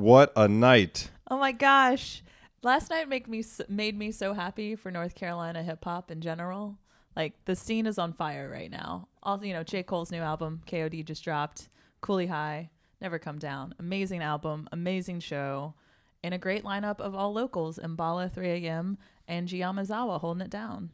What a night. Oh my gosh. Last night make me made me so happy for North Carolina hip hop in general. Like the scene is on fire right now. Also, you know, J. Cole's new album, KOD just dropped. Kooley High, Never Come Down. Amazing album, amazing show, and a great lineup of all locals. Mbala 3 AM and G Yamazawa holding it down.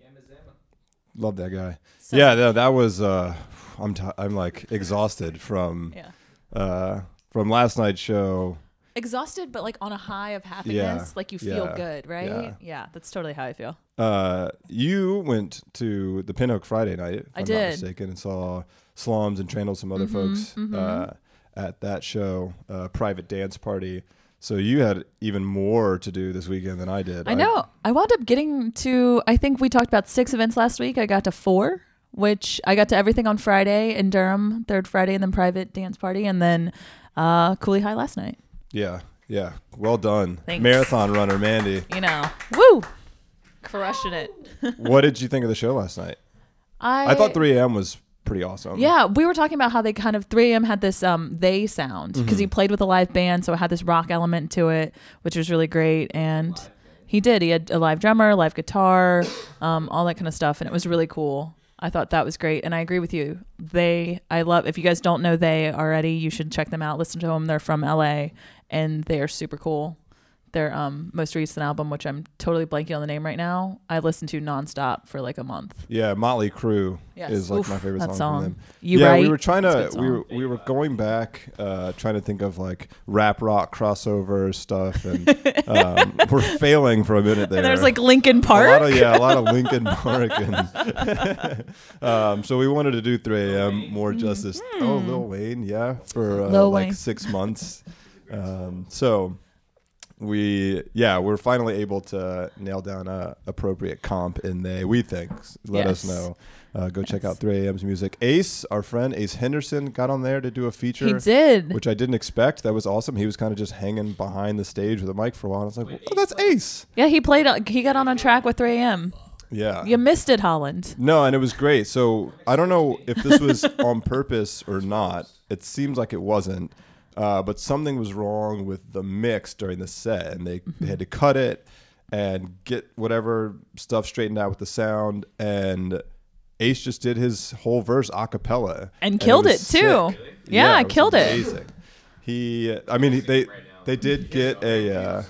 Love that guy. So- yeah, no, that was. Uh, I'm t- I'm like exhausted from Yeah. uh, from last night's show. Exhausted, but like on a high of happiness. Yeah, Like you feel yeah, good, right? yeah. Yeah. that's totally how I feel. Uh, you went to the Pinhook Friday night, if I I'm did. not mistaken, and saw Slums and Channel some other folks mhm. Uh, at that show, uh, private dance party. So you had even more to do this weekend than I did. I know. I wound up getting to, I think we talked about six events last week. I got to four, which I got to everything on Friday in Durham, third Friday, and then private dance party, and then uh, Kooley High last night. Yeah, yeah. Well done, Thanks. marathon runner Mandy. You know, woo, crushing it. what did you think of the show last night? I, I thought 3 a.m. was pretty awesome. Yeah, we were talking about how they kind of 3AM had this um they sound because Mm-hmm. he played with a live band, so it had this rock element to it, which was really great. And he did. He had a live drummer, live guitar, um, all that kind of stuff, and it was really cool. I thought that was great, and I agree with you. They, I love. If you guys don't know they already, you should check them out. Listen to them. They're from LA, and they are super cool. Their um most recent album, which I'm totally blanking on the name right now, I listened to nonstop for like a month. Yeah, Motley Crue Yes. is like Oof, my favorite song, song. from them. You yeah, right? we were trying to we were we were going back, uh, trying to think of like rap rock crossover stuff, and um, we're failing for a minute there. And there's like Linkin a Park. lot of yeah, a lot of Linkin Park, and um, so we wanted to do 3 a.m. more justice. Oh, Lil Wayne, yeah, for uh, Hmm. Like Wayne. six months. Um, so we yeah we're finally able to nail down a appropriate comp in they we think. Let us know. Uh, go check out 3am's music. Ace our friend ace henderson got on there to do a feature He did. which i didn't expect. That was awesome. He was kind of just hanging behind the stage with a mic for a while. I was like oh, that's ace! Yeah, he played. He got on a track with 3AM. yeah. You missed it, Holland. no and it was great. So i don't know if this was on purpose or not. It seems like it wasn't uh, but something was wrong with the mix during the set and they, they had to cut it and get whatever stuff straightened out with the sound and ace just did his whole verse a cappella And killed was it, too. sick. Yeah, was killed it. amazing. he i mean he, they they did get a uh,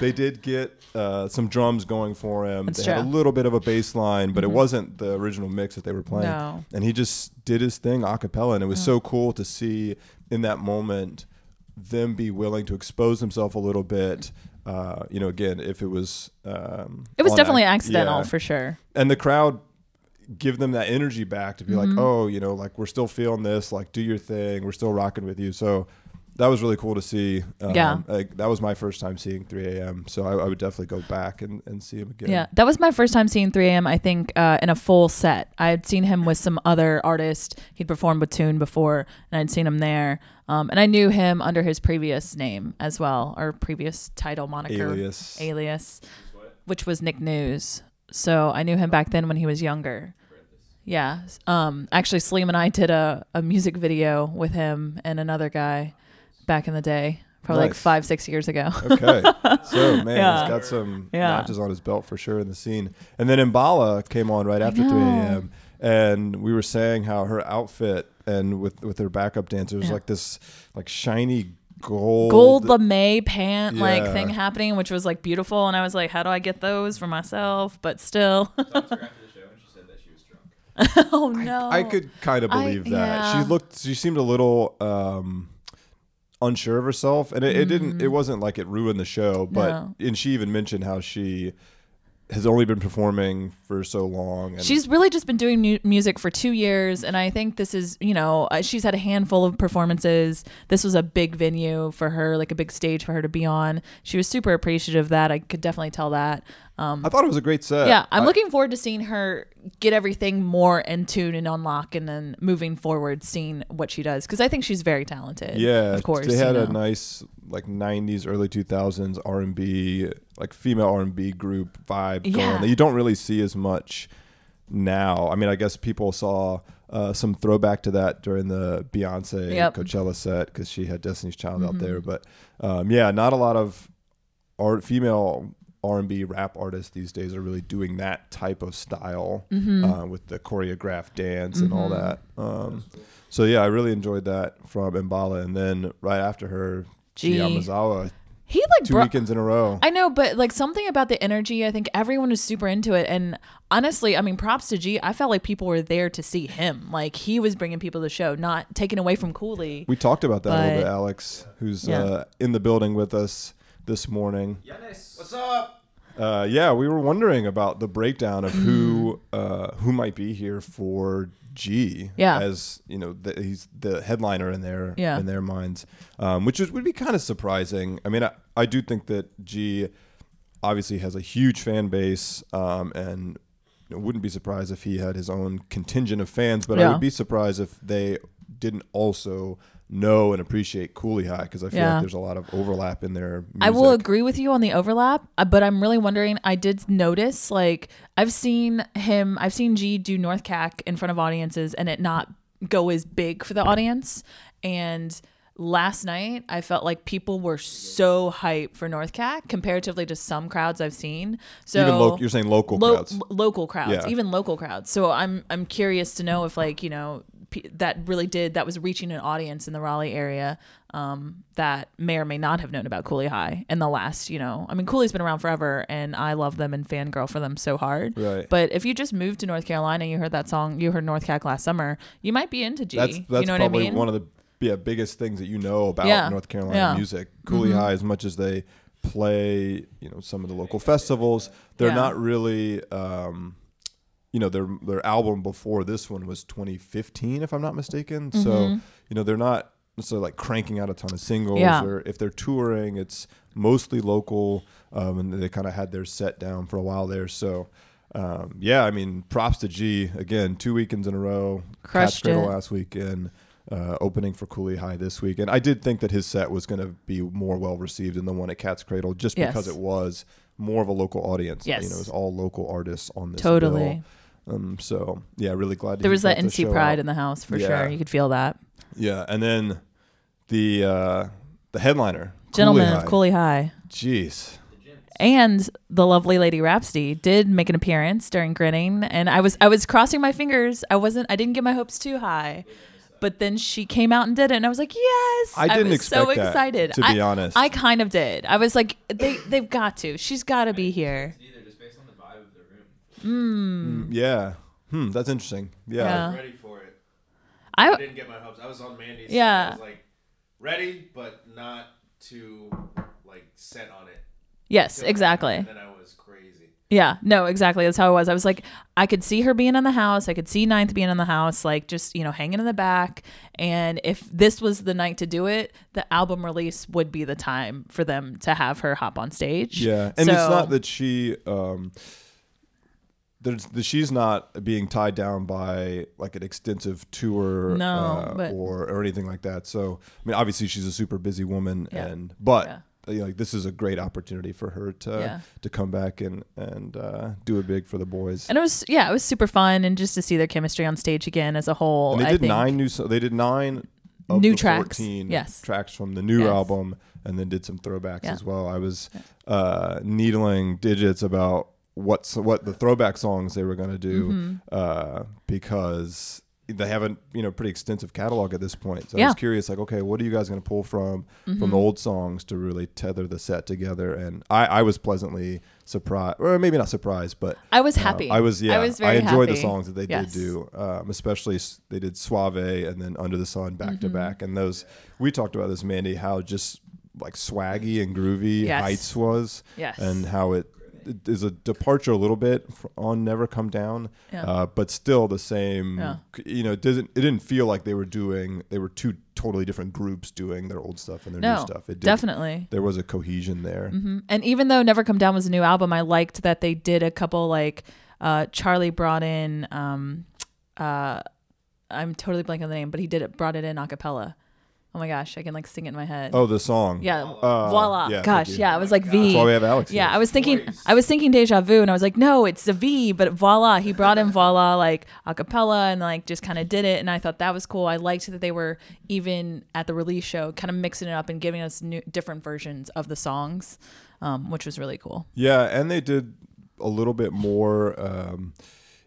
they did get uh, some drums going for him. That's they had a little bit of a bass line, but it wasn't the original mix that they were playing. No. And he just did his thing a cappella, and it was so cool to see in that moment them be willing to expose themselves a little bit. Uh, you know, again, if it was, um, It was definitely ac- accidental yeah. for sure. and the crowd give them that energy back to be Mm-hmm. like, oh, you know, like we're still feeling this, like do your thing, we're still rocking with you. So that was really cool to see. Um, Yeah. like, that was my first time seeing 3 a.m. So I, I would definitely go back and, and see him again. Yeah, that was my first time seeing 3AM. I think uh, in a full set. I had seen him with some other artist. He'd performed with Tune before, and I'd seen him there. Um, and I knew him under his previous name as well, or previous title moniker, Alias. alias, which was Nick News. So I knew him back then when he was younger. Yeah. Um, actually, Saleem and I did a, a music video with him and another guy back in the day, probably like five, six years ago. Okay. So man, Yeah. he's got some Yeah. matches on his belt for sure in the scene. And then Mbala came on right after 3 a.m. And we were saying how her outfit and with with her backup dancers was Yeah. like this like shiny gold gold lame pant like thing happening, which was like beautiful. And I was like, how do I get those for myself? But still, oh no, I could kind of I- believe that. yeah. She looked she seemed a little um unsure of herself and it, it didn't it wasn't like it ruined the show, but Mm-hmm. No. and she even mentioned how she has only been performing for so long and She's really just been doing mu- music for two years, and I think this is, you know, uh, she's had a handful of performances. This was a big venue for her, like a big stage for her to be on. She was super appreciative of that. I could definitely tell that. Um, I thought it was a great set. yeah, I'm I- looking forward to seeing her get everything more in tune and unlock, and then moving forward, seeing what she does because I think she's very talented. Yeah, of course. They had you a know. nice like '90s, early 2000s R&B, like female R&B group vibe Yeah. going that you don't really see as much now. I mean, I guess people saw uh, some throwback to that during the Beyonce Yep. Coachella set because she had Destiny's Child out there. But um, yeah, not a lot of art female R and B rap artists these days are really doing that type of style uh, with the choreographed dance and all that. Um, so yeah, I really enjoyed that from Mbala, and then right after her, G. G Yamazawa, He like two brought. weekends in a row. I know, but like something about the energy, I think everyone was super into it. And honestly, I mean, props to G. I felt like people were there to see him. Like he was bringing people to the show, not taken away from Kooley. We talked about that a little bit, Alex, who's Yeah. uh, in the building with us this morning. What's up? Uh, yeah, we were wondering about the breakdown of who uh, who might be here for G. Yeah. as you know, the, he's the headliner in their Yeah. in their minds, um, which is, would be kind of surprising. I mean, I, I do think that G obviously has a huge fan base, um, and you know, wouldn't be surprised if he had his own contingent of fans. But I would be surprised if they didn't also know and appreciate Kooley High because I feel Yeah. like there's a lot of overlap in their. Music. I will agree with you on the overlap, uh, but I'm really wondering. I did notice, like, I've seen him, I've seen G do North Cack in front of audiences and it not go as big for the audience. And last night, I felt like people were so hyped for North Cack comparatively to some crowds I've seen. So Even lo- you're saying local lo- crowds. lo- local crowds, Yeah. even local crowds. So I'm I'm curious to know if like you know that really did that was reaching an audience in the Raleigh area um, that may or may not have known about Kooley High in the last you know I mean Kooley's been around forever and I love them and fangirl for them so hard. Right. But if you just moved to North Carolina, you heard that song, you heard North Cack last summer, you might be into G. That's that's you know what I probably mean? one of the yeah, biggest things that you know about Yeah. North Carolina Yeah. music. Kooley High, as much as they play, you know, some of the local festivals, they're Yeah. not really. Um, you know, their their album before this one was 2015, if I'm not mistaken. So you know, they're not necessarily like cranking out a ton of singles. Yeah. Or if they're touring, it's mostly local, um, and they kind of had their set down for a while there. So. Um, yeah, I mean, props to G again. Two weekends in a row, Cat's Crushed Cradle it. last weekend, uh, opening for Kooley High this week, and I did think that his set was going to be more well received than the one at Cat's Cradle, just Yes. because it was more of a local audience. Yes. you know, it was all local artists on this. Totally. bill. Um, so yeah, really glad. there was that NC pride out. in the house for Yeah. sure. You could feel that. Yeah, and then the uh, the headliner, gentleman Kooley of. Kooley High. Jeez, and the lovely lady Rhapsody did make an appearance during grinning and I was I was crossing my fingers I wasn't I didn't get my hopes too high but then she came out and did it and I was like yes I didn't was so expect that, excited to be I, honest. I kind of did I was like they they've got to she's got to be here Either just based on the vibe of the room. Mm, yeah, hmm, that's interesting. Yeah, Yeah. I was ready for it. I I didn't get my hopes. I was on Mandy's. Yeah. Side. I was like ready, but not too like set on it. yes Till exactly And then I was crazy. Yeah, no, exactly. That's how it was. I was like, I could see her being in the house. I could see Ninth being in the house, like just, you know, hanging in the back. And if this was the night to do it, the album release would be the time for them to have her hop on stage. Yeah, and it's not that she um there's the, she's not being tied down by like an extensive tour No, uh, but- or or anything like that. So I mean, obviously she's a super busy woman, Yeah. and but. Yeah. You know, like this is a great opportunity for her to Yeah. to come back and and uh, do it big for the boys. And it was, yeah, it was super fun. And just to see their chemistry on stage again as a whole. And they did nine new. So they did nine of New the tracks. 14 Yes. tracks from the new Yes. album, and then did some throwbacks as well. I was uh, needling digits about what's what the throwback songs they were going to do Mm-hmm. uh, because they have a you know pretty extensive catalog at this point. So I was curious, like, okay, what are you guys going to pull from Mm-hmm. from the old songs to really tether the set together? And I, I was pleasantly surprised, or maybe not surprised, but I was uh, happy. I was yeah. I was very enjoyed the songs that they Yes. did do, um, especially they did Suave and then Under the Sun back Mm-hmm. to back, and those we talked about this, Mandy, how just like swaggy and groovy Yes. Heights was, Yes. and how it is a departure a little bit on Never Come Down, Yeah. uh, but still the same. Yeah. You know, it doesn't it didn't feel like they were doing they were two totally different groups doing their old stuff and their new stuff. It did, definitely. there was a cohesion there. Mhm. And even though Never Come Down was a new album, I liked that they did a couple like uh, Charlie brought in. Um, uh, I'm totally blanking on the name, but he did it. Brought it in a cappella. Oh my gosh, I can like sing it in my head. Oh, the song. yeah, Uh, voila. yeah, gosh, yeah, I was like V. That's why we have Alex. Yeah, here. I was thinking Voice. I was thinking deja vu and I was like, no, it's a V, but voila, he brought in voila like a cappella and like just kind of did it and I thought that was cool. I liked that they were even at the release show kind of mixing it up and giving us new different versions of the songs, um, which was really cool. Yeah, and they did a little bit more um,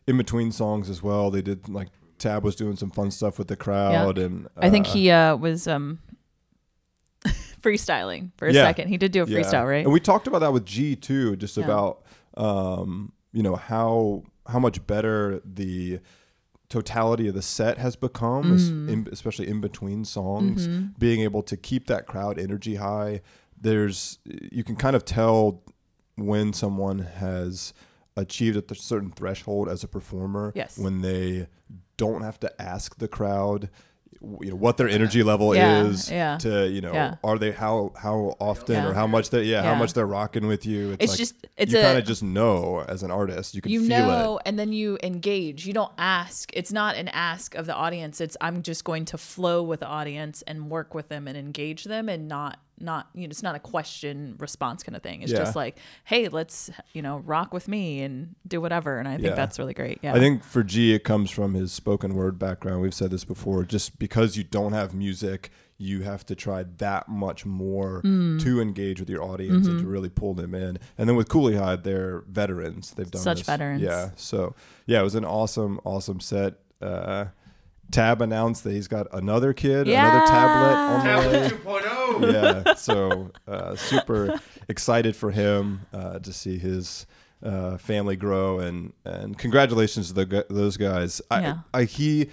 in between songs as well. They did like Tab was doing some fun stuff with the crowd, and I think uh, he uh, was um freestyling for a Yeah. second. He did do a yeah. freestyle, right? And we talked about that with G too, just Yeah. about um, you know how how much better the totality of the set has become, Mm. in, especially in between songs, Mm-hmm. being able to keep that crowd energy high. There's you can kind of tell when someone has achieved a th- certain threshold as a performer Yes. when they don't have to ask the crowd you know what their energy level Yeah, is yeah, to you know yeah. are they how how often or how much they yeah, how much they're rocking with you. It's, It's like just- it's you kind of just know as an artist you can you know it. and then you engage. You don't ask. It's not an ask of the audience. It's i'm just going to flow with the audience and work with them and engage them and not not you know it's not a question response kind of thing it's Yeah. just like hey let's you know rock with me and do whatever and i think Yeah. that's really great yeah I think for G, it comes from his spoken word background. We've said this before. Just because you don't have music, you have to try that much more Mm. to engage with your audience and to really pull them in. And then with Kooley High, they're veterans. They've done Such this. veterans. Yeah. So yeah, it was an awesome, awesome set. Uh, Tab announced that he's got another kid, another tablet on the way. Tablet 2.0. yeah, so uh, super excited for him uh, to see his uh, family grow and and congratulations to the, those guys. I, Yeah. I he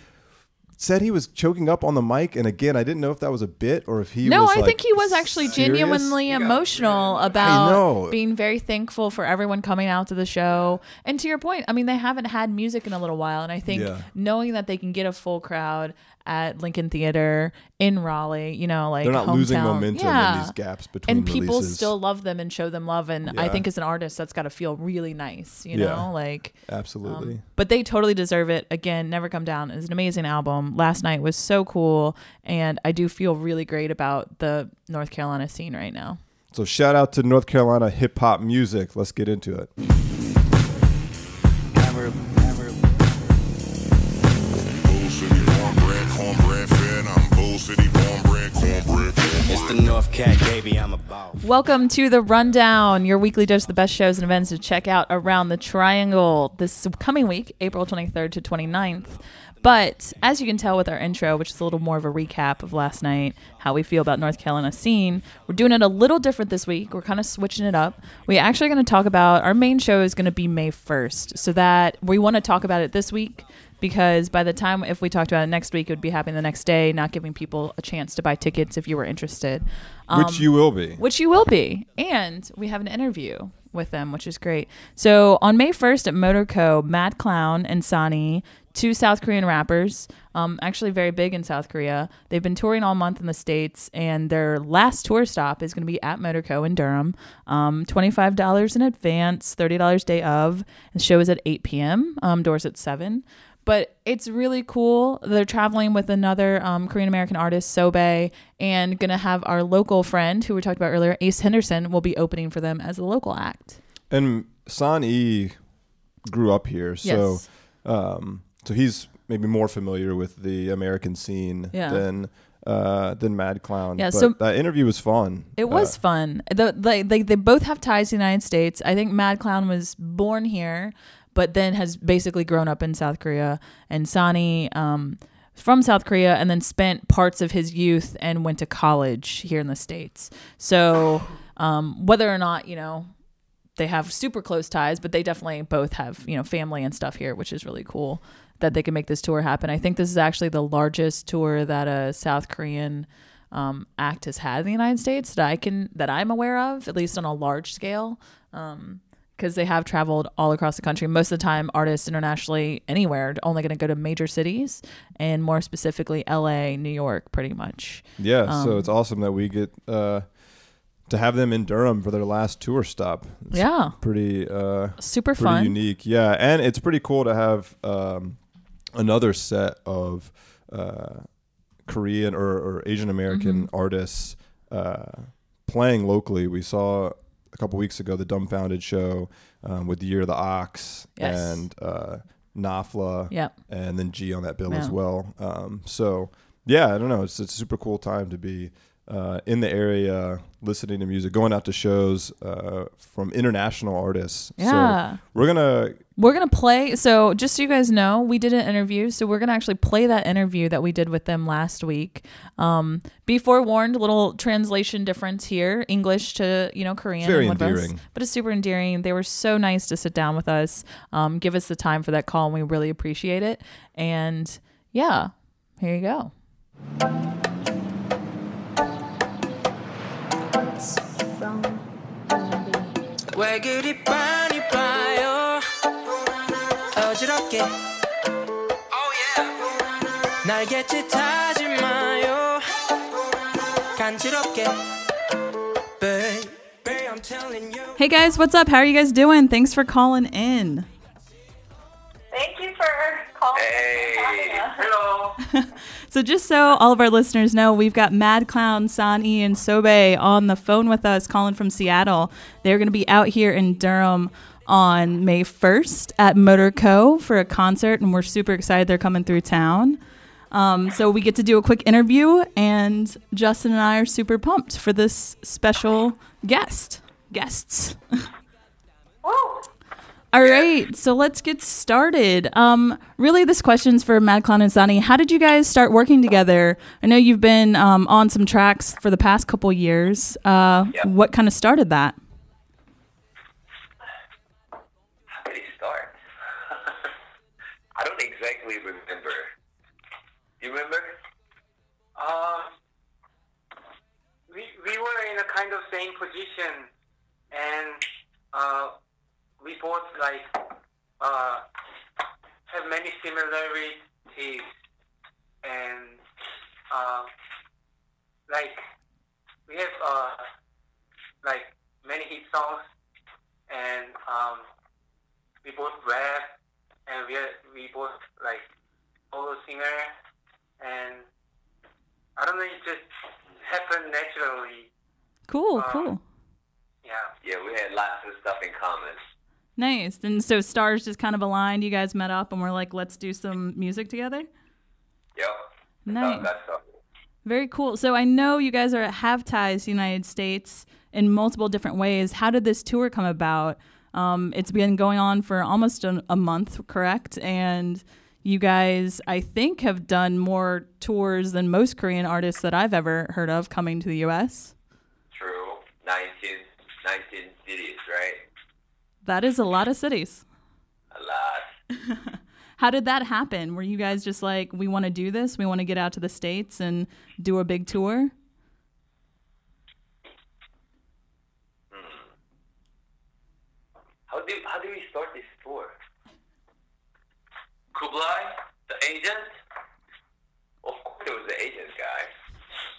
said he was choking up on the mic, and again, I didn't know if that was a bit or if he no, was. I like, think he was actually serious. genuinely got emotional about being very thankful for everyone coming out to the show. And to your point, I mean, they haven't had music in a little while, and I think Yeah. knowing that they can get a full crowd at Lincoln Theater in Raleigh, you know, like They're not losing momentum yeah. in these gaps between and people releases. still love them and show them love, and I think as an artist, that's got to feel really nice, you Yeah. know, like. absolutely. Um, but they totally deserve it. Again, Never Come Down is an amazing album. Last night was so cool, and I do feel really great about the North Carolina scene right now. so shout out to North Carolina hip hop music. Let's get into it. Cat, baby. Welcome to the Rundown, your weekly dose of the best shows and events to check out around the Triangle this coming week, April 23rd to 29th. But as you can tell with our intro, which is a little more of a recap of last night, how we feel about North Carolina scene, we're doing it a little different this week. We're kind of switching it up. We actually going to talk about our main show is going to be May 1st, so that we want to talk about it this week because by the time if we talked about it next week, it would be happening the next day, not giving people a chance to buy tickets if you were interested. Um, Which you will be. which you will be. And we have an interview with them, which is great. So on May 1st at Motorco, Mad Clown and Sani, two South Korean rappers, um, actually very big in South Korea. They've been touring all month in the States, and their last tour stop is going to be at Motorco in Durham. Um, $25 in advance, $30 day of. The show is at 8 p.m., um, doors at 7 but it's really cool. They're traveling with another um, Korean American artist, Sobe, and gonna have our local friend who we talked about earlier, Ace Henderson, will be opening for them as a local act. And San E grew up here, so Yes. um, so he's maybe more familiar with the American scene Yeah. than uh, than Mad Clown. Yeah, but so- that interview was fun. It was Uh, fun. The, they, they they both have ties to the United States. I think Mad Clown was born here, but then has basically grown up in South Korea. And Sani, um, from South Korea, and then spent parts of his youth and went to college here in the states. So um, whether or not you know they have super close ties, but they definitely both have you know family and stuff here, which is really cool that they can make this tour happen. I think this is actually the largest tour that a South Korean um, act has had in the United States that I can that I'm aware of, at least on a large scale. Um, because they have traveled all across the country. Most of the time, artists internationally, anywhere, only going to go to major cities, and more specifically, L.A., New York, pretty much. Yeah, so Um, it's awesome that we get uh, to have them in Durham for their last tour stop. It's Yeah, pretty uh, super pretty fun. unique. Yeah, and it's pretty cool to have um, another set of uh, Korean or, or Asian American artists uh, playing locally. We saw a couple weeks ago the Dumbfoundead show um, with the Year of the Ox Yes. and uh, Nafla Yep. and then G on that bill as well. Um, so yeah, I don't know. It's, it's a super cool time to be uh, in the area, listening to music, going out to shows uh, from international artists. Yeah. So we're gonna We're gonna play. So just so you guys know, we did an interview. So we're gonna actually play that interview that we did with them last week. Um, be forewarned, little translation difference here, English to you know Korean. Very in one of us. endearing. but it's super endearing. They were so nice to sit down with us, um, give us the time for that call, and we really appreciate it. And yeah, here you go. from 어지럽게 날개짓 하지 마요 간지럽게 Baby I'm telling you Hey guys, what's up? How are you guys doing? Thanks for calling in. Thank you for calling. Hey, hello. So, just so all of our listeners know, we've got Mad Clown, Sani, and Sobe on the phone with us, calling from Seattle. They're going to be out here in Durham on May 1st at Motorco for a concert, and we're super excited they're coming through town. Um, so, we get to do a quick interview, and Justin and I are super pumped for this special guest. Guests. All right, so let's get started. Um, really, this question's for Mad Clown and Sunny. How did you guys start working together? I know you've been um, on some tracks for the past couple years. Uh, What kind of started that? How did it start? I remember. You remember? Uh, we we were in a kind of same position, and uh, we both like uh, have many similarities, and uh, like we have uh, like many hit songs, and um, we both rap, and we are, we both like solo singer, and I don't know, it just happened naturally. Cool, Uh, cool. Yeah. Yeah, we had lots of stuff in common. Nice. And so stars just kind of aligned. You guys met up and we're like, let's do some music together? Yep. Nice. That's stuff. Very cool. So I know you guys are have ties United States in multiple different ways. How did this tour come about? Um, it's been going on for almost a, a month, correct? And you guys, I think, have done more tours than most Korean artists that I've ever heard of coming to the U.S. True. 19, 19 cities, right? That is a lot of cities. A lot. How did that happen? Were you guys just like, we want to do this? We want to get out to the States and do a big tour? How do how do we start this tour? Kublai, the agent. Of course, it was the agent guy.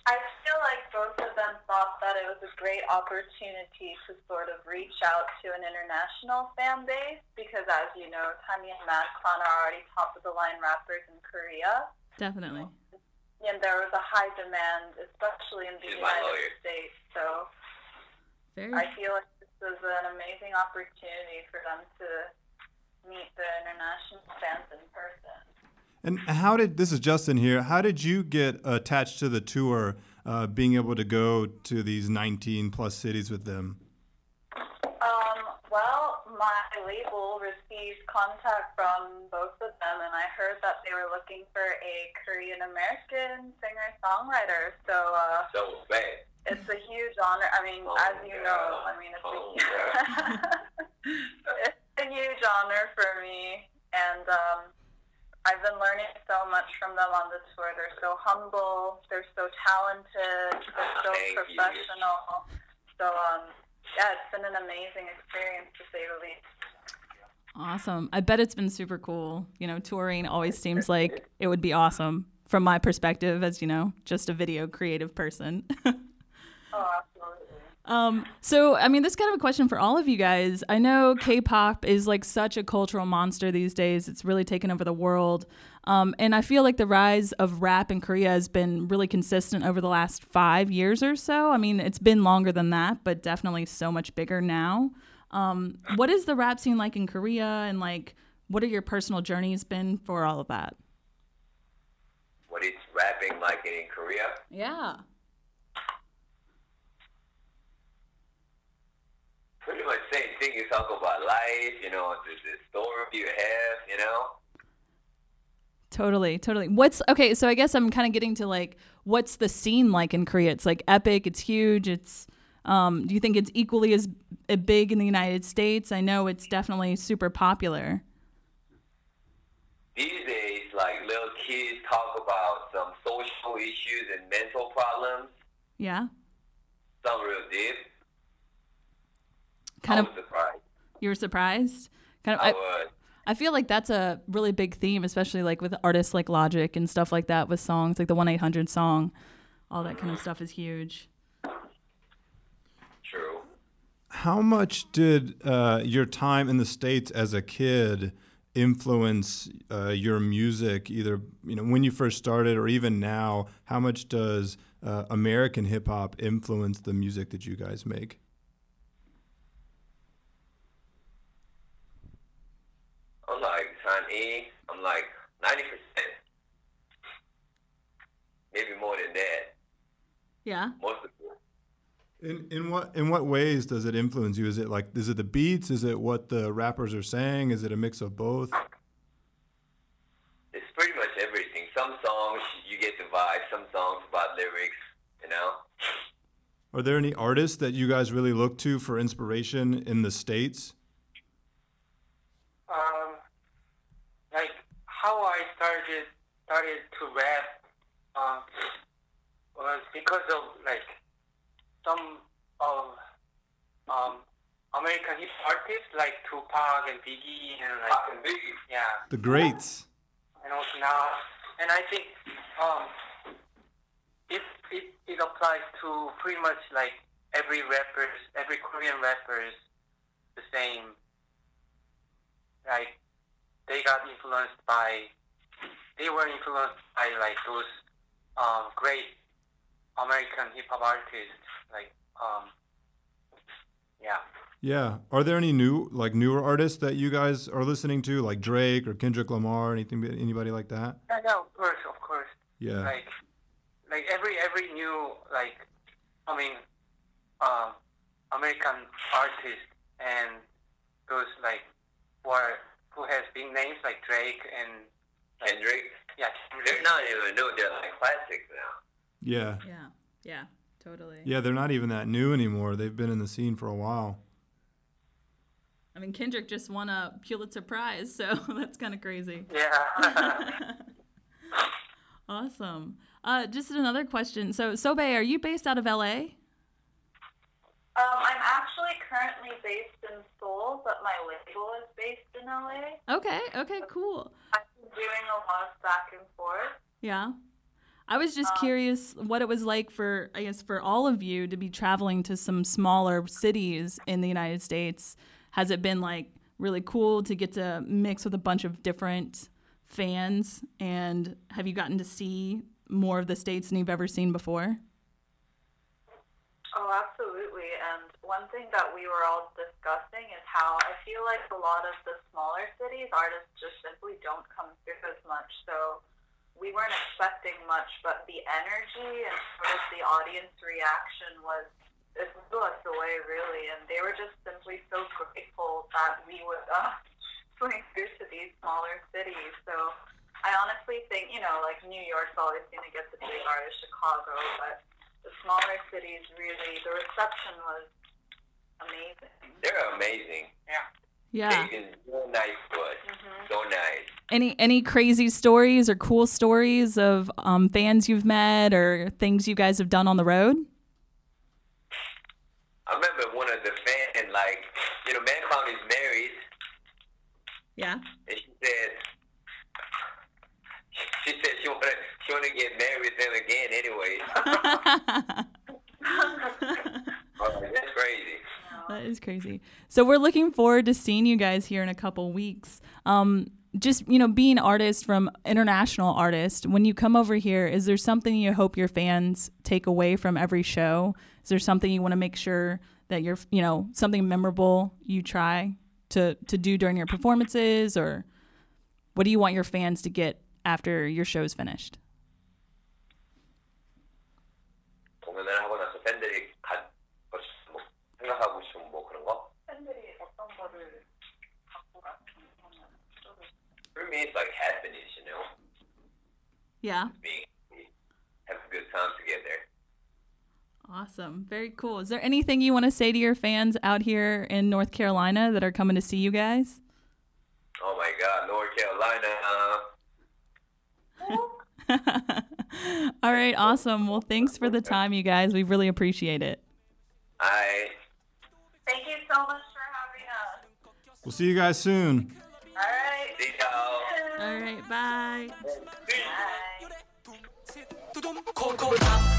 I feel like both of them thought that it was a great opportunity to sort of reach out to an international fan base because, as you know, Tanya and Mad Clown are already top of the line rappers in Korea. Definitely. And there was a high demand, especially in the She's United. States. So Very I feel like this was an amazing opportunity for them to meet the international fans in person. And how did this is Justin here? How did you get attached to the tour, uh, being able to go to these 19 plus cities with them? Um, well, my label received contact from both of them, and I heard that they were looking for a Korean American singer songwriter. So uh, So bad. It's a huge honor. I mean, Oh, as you know. I mean, it's Oh, a, it's a huge honor for me, and um, I've been learning so much from them on the tour. They're so humble. They're so talented. They're so Thank you. professional. So um, yeah, it's been an amazing experience to say the least. Awesome. I bet it's been super cool. You know, touring always seems like it would be awesome from my perspective as, you know, just a video creative person. Oh, absolutely. um, so, I mean, this is kind of a question for all of you guys. I know K pop is like such a cultural monster these days, it's really taken over the world. Um, and I feel like the rise of rap in Korea has been really consistent over the last five years or so. I mean, it's been longer than that, but definitely so much bigger now. Um, what is the rap scene like in Korea, and like, what are your personal journeys been for all of that? What is rapping like in Korea? Yeah. Pretty much same thing. You talk about life, you know, the, the story you have, you know. Totally, totally. What's okay? So I guess I'm kind of getting to like, what's the scene like in Korea? It's like epic. It's huge. It's. Um, do you think it's equally as big in the United States? I know it's definitely super popular. These days, like little kids talk about some social issues and mental problems, Yeah. some real deep. Kind I of. surprised. You were surprised. Kind of. I I, was. I feel like that's a really big theme, especially like with artists like Logic and stuff like that with songs like the one eight hundred song. All that kind of stuff is huge. True. How much did uh, your time in the states as a kid influence uh, your music? Either you know when you first started, or even now. How much does uh, American hip hop influence the music that you guys make? I'm like San E. I'm like ninety percent, maybe more than that. Yeah. Most of. In in what in what ways does it influence you? Is it like is it the beats? Is it what the rappers are saying? Is it a mix of both? It's pretty much everything. Some songs you get the vibe. Some songs about lyrics. You know. Are there any artists that you guys really look to for inspiration in the states? um, like how I started started to rap was because of like some of um, American hip artists like Tupac and Biggie and like and Biggie. yeah, The greats. and also now, and I think um, it, it it applies to pretty much like every rappers, every Korean rappers, the same. Like they got influenced by, they were influenced by like those um, great American hip hop artists, like um, yeah. Yeah. Are there any new like newer artists that you guys are listening to, like Drake or Kendrick Lamar, anything anybody like that? Yeah, yeah, of course, of course. Yeah. Like, like every every new like, I mean, um, American artist and those like who are who has big names like Drake and Kendrick. yeah, They're not even new. They're like classics now. Yeah. Yeah. Yeah. Totally. Yeah, they're not even that new anymore. They've been in the scene for a while. I mean, Kendrick just won a Pulitzer Prize, so that's kind of crazy. yeah. Awesome. Uh, just another question. So, Sobe, are you based out of LA? Um, I'm actually currently based in Seoul, but my label is based in LA. Okay. Okay. Cool. I've been doing a lot of back and forth. Yeah. I was just um, curious what it was like for, I guess, for all of you to be traveling to some smaller cities in the United States. Has it been like really cool to get to mix with a bunch of different fans? And have you gotten to see more of the states than you've ever seen before? Oh, absolutely. And one thing that we were all discussing is how I feel like a lot of the smaller cities, artists just simply don't come through as much. So we weren't expecting much, but the energy and sort of the audience reaction was it blew us away really, and they were just simply so grateful that we would uh, swing through to these smaller cities. So I honestly think you know like New York's always going to get the big artists, Chicago, but the smaller cities really the reception was amazing. They're amazing. Yeah. Yeah. They so nice to us. So nice. Any any crazy stories or cool stories of um, fans you've met or things you guys have done on the road? I remember one of the fans, and like, you know, Mankind is married, Yeah. and she said, she said she wanna she wanna get married with him again anyway. Oh, that's crazy. That is crazy. So we're looking forward to seeing you guys here in a couple weeks. Um, just you know being artists from international artists when you come over here is there something you hope your fans take away from every show is there something you want to make sure that you're you know something memorable you try to to do during your performances or what do you want your fans to get after your show's finished For me, it's like happiness, you know, yeah being have a good time together. awesome very cool is there anything you want to say to your fans out here in north carolina that are coming to see you guys Oh my God, North Carolina. All right, awesome. Well, thanks for the time, you guys. We really appreciate it. I Thank you so much for having us. We'll see you guys soon. Right, bye.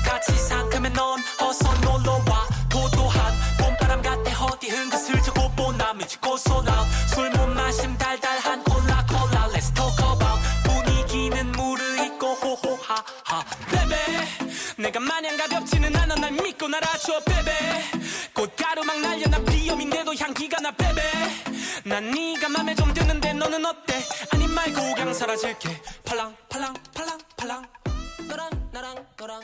같이 상큼해 넌 어서 놀러와 도도한 봄바람 같아 어디 흥긋슬쩍 꽃보나 미치고 쏟아 술못 마심 달달한 콜라 콜라 Let's talk about 분위기는 무르익고 호호하하 베베 내가 마냥 가볍지는 않아 날 믿고 날아줘 베베 꽃가루 막 날려 나 비염인데도 향기가 나 베베 난 네가 맘에 좀 드는데 너는 어때 아니 말고 그냥 사라질게 팔랑 팔랑 팔랑 팔랑 너랑 나랑 너랑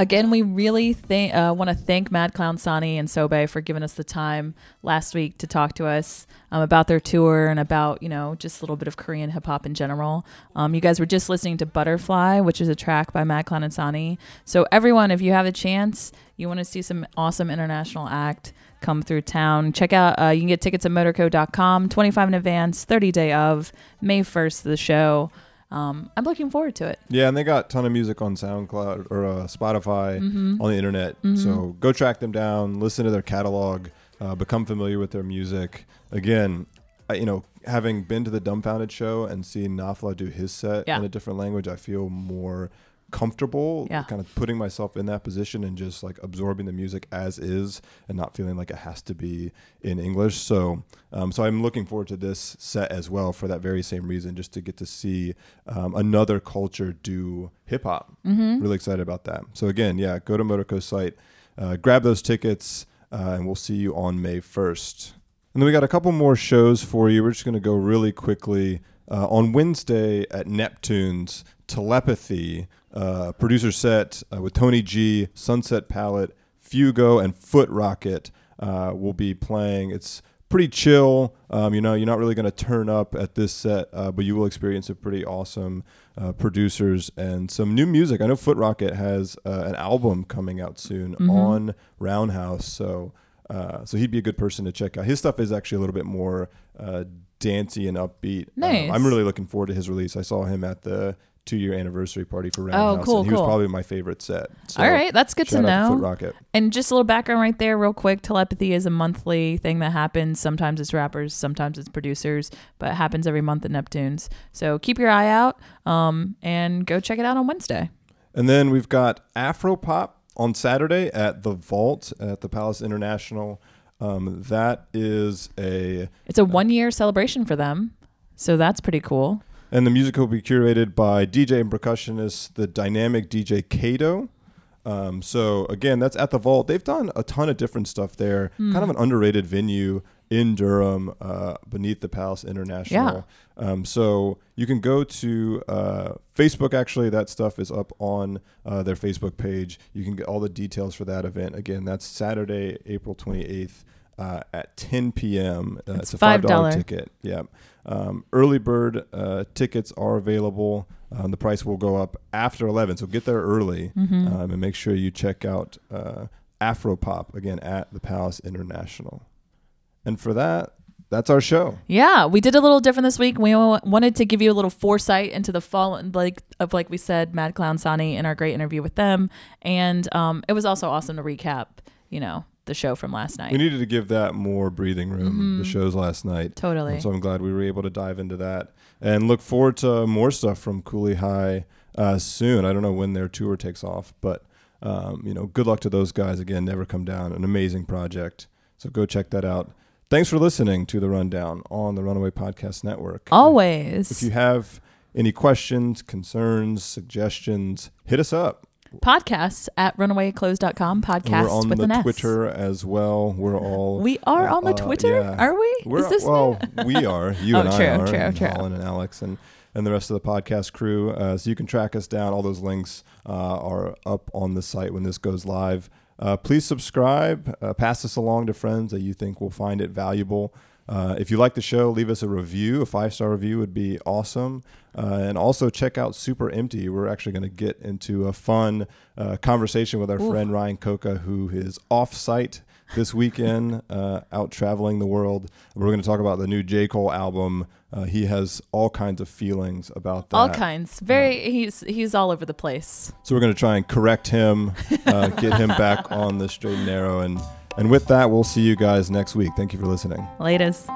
Again, we really th- uh, want to thank Mad Clown Sani and Sobe for giving us the time last week to talk to us um, about their tour and about, you know, just a little bit of Korean hip hop in general. Um, you guys were just listening to Butterfly, which is a track by Mad Clown and Sani. So, everyone, if you have a chance, you want to see some awesome international act come through town, check out, uh, you can get tickets at motorco.com, 25 in advance, 30 day of, May 1st, the show. Um, I'm looking forward to it. Yeah, and they got a ton of music on SoundCloud or uh, Spotify Mhm. on the internet. Mhm. So go track them down, listen to their catalog, uh, become familiar with their music. Again, I, you know, having been to the Dumbfoundead show and seeing Nafla do his set Yeah. in a different language, I feel more comfortable Yeah. kind of putting myself in that position and just like absorbing the music as is and not feeling like it has to be in English. So, um, so I'm looking forward to this set as well for that very same reason, just to get to see um, another culture do hip hop. Mhm. Really excited about that. So again, yeah, go to Motorco's site, uh, grab those tickets, uh, and we'll see you on May 1st. And then we got a couple more shows for you. We're just going to go really quickly. Uh, on Wednesday at Neptune's, Telepathy, uh, producer set uh, with Tony G, Sunset Palette, Fugo, and Foot Rocket uh, will be playing. It's pretty chill. Um, you know, you're not really going to turn up at this set, uh, but you will experience some pretty awesome uh, producers and some new music. I know Foot Rocket has uh, an album coming out soon Mhm. on Roundhouse, so uh, so he'd be a good person to check out. His stuff is actually a little bit more uh, dancey and upbeat. Um, Nice. I'm really looking forward to his release. I saw him at the two year anniversary party for Roundhouse. Oh, cool, and he was probably my favorite set. So All right, that's good to know. Foot Rocket. And just a little background right there, real quick. Telepathy is a monthly thing that happens. Sometimes it's rappers, sometimes it's producers, but it happens every month at Neptune's. So keep your eye out um, and go check it out on Wednesday. And then we've got Afropop on Saturday at the Vault at the Palace International. Um, that is a It's a one year celebration for them. So that's pretty cool. And the music will be curated by DJ and percussionist the dynamic DJ Kato. Um, so again, that's at the Vault. They've done a ton of different stuff there. Hmm. Kind of an underrated venue in Durham, uh, beneath the Palace International. Um, so you can go to uh, Facebook. Actually, that stuff is up on uh, their Facebook page. You can get all the details for that event. Again, that's Saturday, April twenty eighth. Uh, at 10 p.m. Uh, It's it's, a five dollar $5. ticket. Yeah, um, early bird uh, tickets are available. Um, the price will go up after 11, so get there early Mhm. um, and make sure you check out uh, Afropop again at the Palace International. And for that, that's our show. Yeah, we did a little different this week. We w- wanted to give you a little foresight into the fall, like of like we said, Mad Clown Sani in our great interview with them, and um, it was also awesome to recap, you know, the show from last night. We needed to give that more breathing room. The Mhm. shows last night, Totally. And so I'm glad we were able to dive into that and look forward to more stuff from Kooley High uh, soon. I don't know when their tour takes off, but um, you know, good luck to those guys again. Never come down, an amazing project. So go check that out. thanks for listening to the rundown on the Runaway Podcast Network. Always. If you have any questions, concerns, suggestions, hit us up. Podcasts at runawayclothes.com. Podcasts we're on with the an S. Twitter as well. We're all We are on the uh, Twitter? yeah. Are we? We're, Is this well, we are. You Oh, and true, I are. true, and true. Holland and Alex and and the rest of the podcast crew. Uh, so you can track us down. All those links uh, are up on the site when this goes live. Uh, please subscribe. Uh, pass this along to friends that you think will find it valuable. Uh, if you like the show, leave us a review. A five star review would be awesome. Uh, and also check out Super Empty. We're actually going to get into a fun uh, conversation with our Ooh. friend Ryan Coca, who is off site this weekend, uh, out traveling the world. We're going to talk about the new J. Cole album. Uh, he has all kinds of feelings about that. All kinds. Very. He's he's all over the place. So we're going to try and correct him, uh, get him back on the straight and narrow. And, and with that, we'll see you guys next week. Thank you for listening. Latest.